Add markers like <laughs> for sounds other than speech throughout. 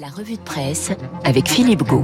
La revue de presse avec Philippe Gau.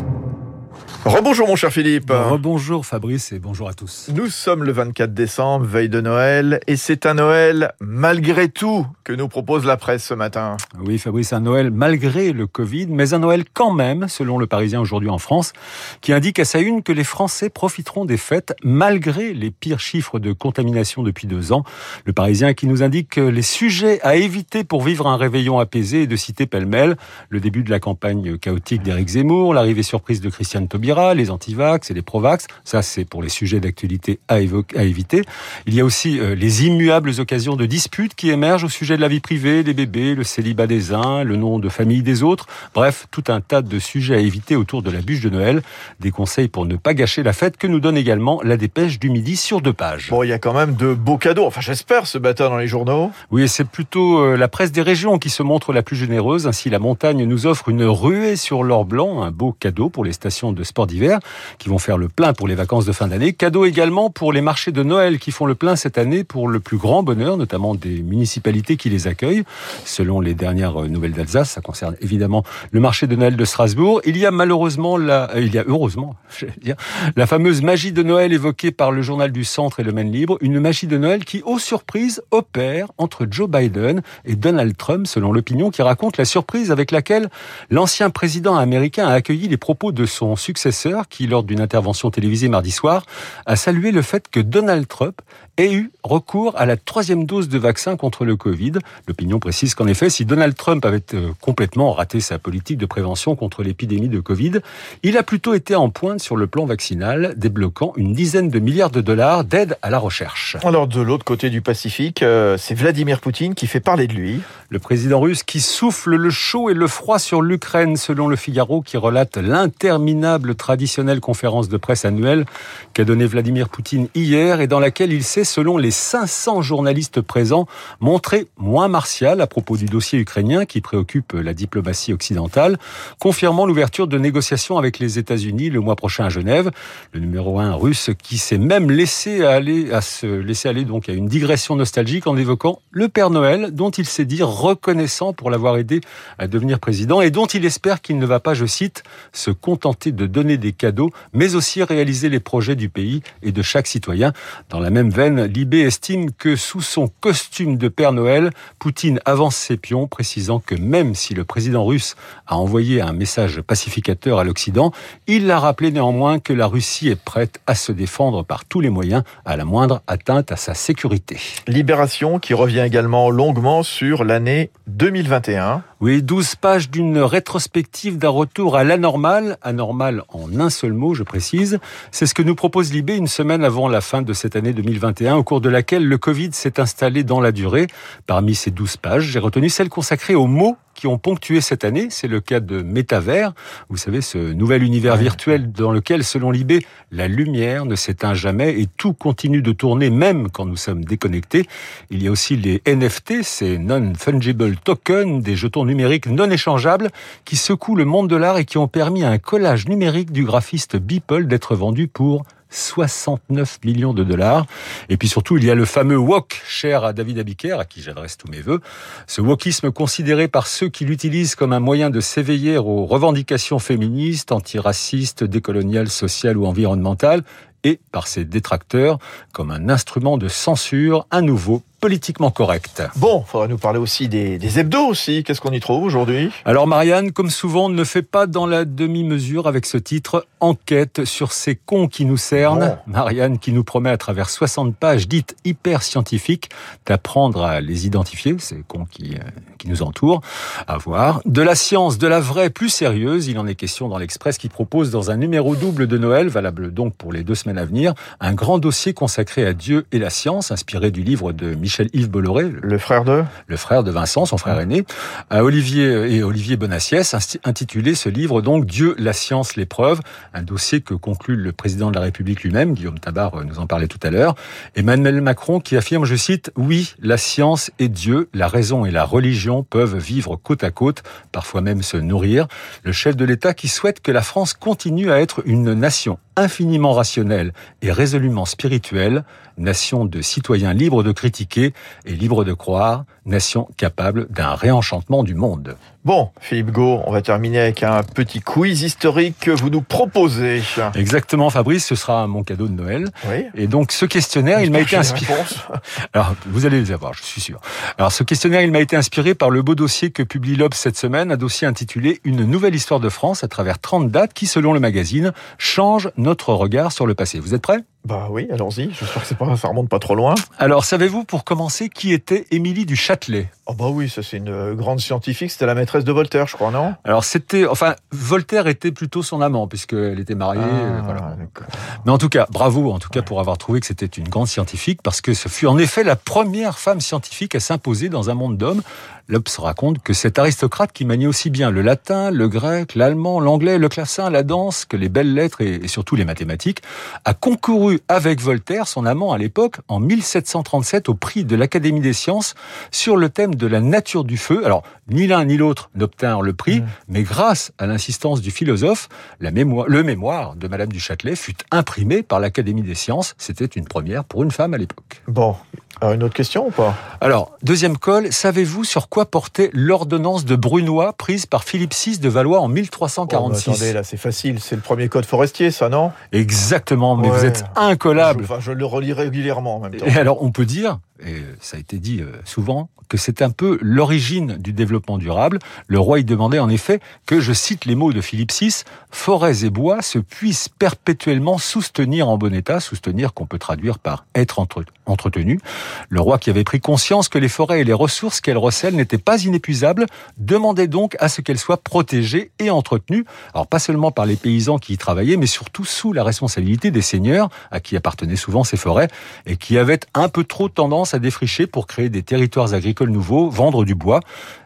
Rebonjour mon cher Philippe. Rebonjour Fabrice et bonjour à tous. Nous sommes le 24 décembre, veille de Noël, et c'est un Noël malgré tout que nous propose la presse ce matin. Oui Fabrice, un Noël malgré le Covid, mais un Noël quand même, selon le Parisien aujourd'hui en France, qui indique à sa une que les Français profiteront des fêtes malgré les pires chiffres de contamination depuis deux ans. Le Parisien qui nous indique les sujets à éviter pour vivre un réveillon apaisé et de citer pêle-mêle le début de la campagne chaotique d'Éric Zemmour, l'arrivée surprise de Christiane Taubira, les antivax et les provax. Ça, c'est pour les sujets d'actualité à, éviter. Il y a aussi euh, les immuables occasions de disputes qui émergent au sujet de la vie privée, des bébés, le célibat des uns, le nom de famille des autres. Bref, tout un tas de sujets à éviter autour de la bûche de Noël. Des conseils pour ne pas gâcher la fête que nous donne également la dépêche du midi sur deux pages. Bon, il y a quand même de beaux cadeaux. Enfin, j'espère ce matin dans les journaux. Oui, c'est plutôt euh, la presse des régions qui se montre la plus généreuse. Ainsi, la montagne nous offre une ruée sur l'or blanc, un beau cadeau pour les stations de sport d'hiver qui vont faire le plein pour les vacances de fin d'année. Cadeau également pour les marchés de Noël qui font le plein cette année pour le plus grand bonheur, notamment des municipalités qui les accueillent. Selon les dernières nouvelles d'Alsace, ça concerne évidemment le marché de Noël de Strasbourg. Il y a malheureusement la, euh, il y a heureusement, <laughs> je dire, la fameuse magie de Noël évoquée par le journal du Centre et le Maine Libre, une magie de Noël qui, aux surprises, opère entre Joe Biden et Donald Trump, selon l'opinion, qui raconte la surprise avec laquelle l'ancien président américain a accueilli les propos de son successeur qui, lors d'une intervention télévisée mardi soir, a salué le fait que Donald Trump ait eu recours à la troisième dose de vaccin contre le Covid. L'opinion précise qu'en effet, si Donald Trump avait euh, complètement raté sa politique de prévention contre l'épidémie de Covid, il a plutôt été en pointe sur le plan vaccinal, débloquant une dizaine de milliards de dollars d'aide à la recherche. Alors de l'autre côté du Pacifique, euh, c'est Vladimir Poutine qui fait parler de lui. Le président russe qui souffle le chaud et le froid sur l'Ukraine, selon le Figaro, qui relate l'interminable traditionnelle conférence de presse annuelle qu'a donnée Vladimir Poutine hier et dans laquelle il s'est, selon les 500 journalistes présents, montré moins martial à propos du dossier ukrainien qui préoccupe la diplomatie occidentale, confirmant l'ouverture de négociations avec les États-Unis le mois prochain à Genève. Le numéro un russe qui s'est même laissé aller à se laisser aller donc à une digression nostalgique en évoquant le Père Noël dont il s'est dit reconnaissant pour l'avoir aidé à devenir président et dont il espère qu'il ne va pas, je cite, se contenter de donner des cadeaux, mais aussi réaliser les projets du pays et de chaque citoyen. Dans la même veine, Libé estime que sous son costume de Père Noël, Poutine avance ses pions, précisant que même si le président russe a envoyé un message pacificateur à l'Occident, il a rappelé néanmoins que la Russie est prête à se défendre par tous les moyens à la moindre atteinte à sa sécurité. Libération qui revient également longuement sur l'année 2021. Oui, 12 pages d'une rétrospective d'un retour à l'anormal, anormal en un seul mot, je précise. C'est ce que nous propose Libé une semaine avant la fin de cette année 2021, au cours de laquelle le Covid s'est installé dans la durée. Parmi ces 12 pages, j'ai retenu celle consacrée aux mots qui ont ponctué cette année. C'est le cas de Métavers, vous savez, ce nouvel univers virtuel dans lequel, selon Libé, la lumière ne s'éteint jamais et tout continue de tourner même quand nous sommes déconnectés. Il y a aussi les NFT, ces non-fungible tokens, des jetons numériques non échangeables qui secouent le monde de l'art et qui ont permis à un collage numérique du graphiste Beeple d'être vendu pour 69 millions de dollars. Et puis surtout, il y a le fameux wok, cher à David Abiker, à qui j'adresse tous mes voeux. Ce wokisme considéré par ceux qui l'utilisent comme un moyen de s'éveiller aux revendications féministes, antiracistes, décoloniales, sociales ou environnementales, et par ses détracteurs comme un instrument de censure, à nouveau politiquement correct. Bon, il faudra nous parler aussi des, des hebdos aussi. Qu'est-ce qu'on y trouve aujourd'hui? Alors Marianne, comme souvent, ne fait pas dans la demi-mesure avec ce titre Enquête sur ces cons qui nous cernent. Marianne qui nous promet à travers 60 pages dites hyper scientifiques d'apprendre à les identifier, ces cons qui, euh, qui nous entourent, à voir. De la science, de la vraie, plus sérieuse, il en est question dans l'Express qui propose dans un numéro double de Noël, valable donc pour les deux semaines à venir, un grand dossier consacré à Dieu et la science, inspiré du livre de Michel Michel-Yves Bolloré. Le frère de Le frère de Vincent, son frère aîné. À Olivier et Olivier Bonassiès, intitulé ce livre donc Dieu, la science, l'épreuve. Un dossier que conclut le président de la République lui-même, Guillaume Tabar euh, nous en parlait tout à l'heure. Emmanuel Macron qui affirme, je cite, oui, la science et Dieu, la raison et la religion peuvent vivre côte à côte, parfois même se nourrir. Le chef de l'État qui souhaite que la France continue à être une nation infiniment rationnelle et résolument spirituelle, nation de citoyens libres de critiquer et libres de croire, nation capable d'un réenchantement du monde. Bon, Philippe Gau, on va terminer avec un petit quiz historique que vous nous proposez. Exactement, Fabrice, ce sera mon cadeau de Noël. Oui. Et donc, ce questionnaire, il m'a été inspiré. <laughs> Alors, vous allez les avoir, je suis sûr. Alors, ce questionnaire, il m'a été inspiré par le beau dossier que publie l'Obs cette semaine, un dossier intitulé Une nouvelle histoire de France à travers 30 dates qui, selon le magazine, changent notre regard sur le passé. Vous êtes prêts? Bah oui, allons-y. J'espère que pas, ça remonte pas trop loin. Alors, savez-vous, pour commencer, qui était Émilie du Châtelet? Oh bah oui, ça c'est une grande scientifique. C'était la maîtresse de Voltaire, je crois, non? Alors, c'était, enfin, Voltaire était plutôt son amant puisqu'elle était mariée. Ah, voilà. d'accord. Mais en tout cas, bravo en tout cas pour avoir trouvé que c'était une grande scientifique parce que ce fut en effet la première femme scientifique à s'imposer dans un monde d'hommes. L'Obs raconte que cet aristocrate qui maniait aussi bien le latin, le grec, l'allemand, l'anglais, le classin, la danse, que les belles lettres et, et surtout les mathématiques, a concouru avec Voltaire, son amant à l'époque, en 1737 au prix de l'Académie des sciences sur le thème de la nature du feu. Alors, ni l'un ni l'autre n'obtinrent le prix, Mmh. mais grâce à l'insistance du philosophe, la mémoire, le mémoire de Madame du Châtelet fut imprimé par l'Académie des sciences. C'était une première pour une femme à l'époque. Bon, alors une autre question ou pas? Alors, deuxième col, savez-vous sur quoi portait l'ordonnance de Brunois prise par Philippe VI de Valois en Oh, mais 1346 Attendez, là c'est facile. C'est le premier code forestier, ça, non? Exactement, mais Ouais. vous êtes incollable. Je, enfin, je le relis régulièrement en même temps. Et alors, on peut dire, et ça a été dit euh, souvent, que c'est un peu l'origine du développement durable. Le roi y demandait en effet que, je cite les mots de Philippe VI, forêts et bois se puissent perpétuellement soutenir en bon état, soutenir qu'on peut traduire par être entre- entretenu. Le roi qui avait pris conscience que les forêts et les ressources qu'elles recèlent n'étaient pas inépuisables, demandait donc à ce qu'elles soient protégées et entretenues. Alors pas seulement par les paysans qui y travaillaient, mais surtout sous la responsabilité des seigneurs, à qui appartenaient souvent ces forêts, et qui avaient un peu trop tendance à défricher pour créer des territoires agricoles nouveaux, vendre du bois.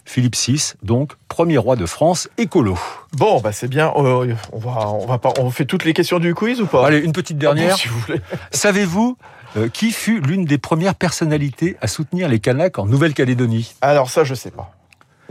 Philippe VI, donc premier roi de France, écolo. Bon, bah c'est bien. Euh, on va, on va pas, on fait toutes les questions du quiz ou pas? Allez, une petite Ah bon, dernière. si vous voulez. Savez-vous euh, qui fut l'une des premières personnalités à soutenir les Kanaks en Nouvelle-Calédonie? Alors ça, je sais pas.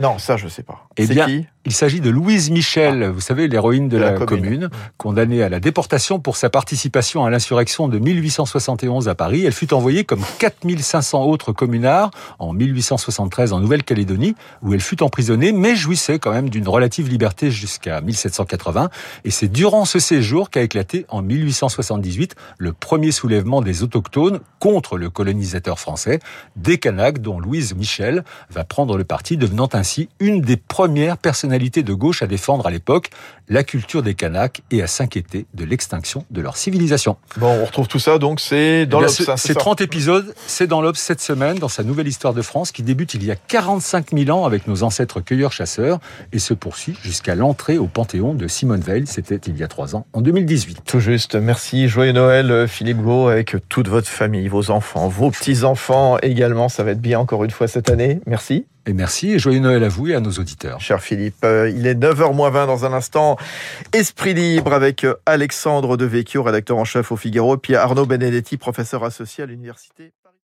Non, ça, je sais pas. Eh c'est bien, qui? Il s'agit de Louise Michel, vous savez, l'héroïne de, De la la, commune. commune, condamnée à la déportation pour sa participation à l'insurrection de 1871 à Paris. Elle fut envoyée comme 4500 autres communards en 1873 en Nouvelle-Calédonie, où elle fut emprisonnée, mais jouissait quand même d'une relative liberté jusqu'à 1780. Et c'est durant ce séjour qu'a éclaté en 1878 le premier soulèvement des autochtones contre le colonisateur français, des Kanaks, dont Louise Michel va prendre le parti, devenant ainsi une des premières personnalités de gauche à défendre à l'époque la culture des Kanaks et à s'inquiéter de l'extinction de leur civilisation. Bon, on retrouve tout ça, donc c'est dans Eh l'Obs, hein, Ces ça 30 épisodes, c'est dans l'Obs cette semaine, dans sa nouvelle histoire de France, qui débute il y a 45 000 ans avec nos ancêtres cueilleurs-chasseurs et se poursuit jusqu'à l'entrée au Panthéon de Simone Veil. C'était il y a trois ans, en 2018. Tout juste. Merci. Joyeux Noël, euh, Philippe Gau, avec toute votre famille, vos enfants, vos petits-enfants également. Ça va être bien encore une fois cette année. Merci. Et merci et joyeux Noël à vous et à nos auditeurs. Cher Philippe, Euh, il est 9h20 dans un instant. Esprit libre avec euh, Alexandre Devecchio, rédacteur en chef au Figaro, puis Arnaud Benedetti, professeur associé à l'université.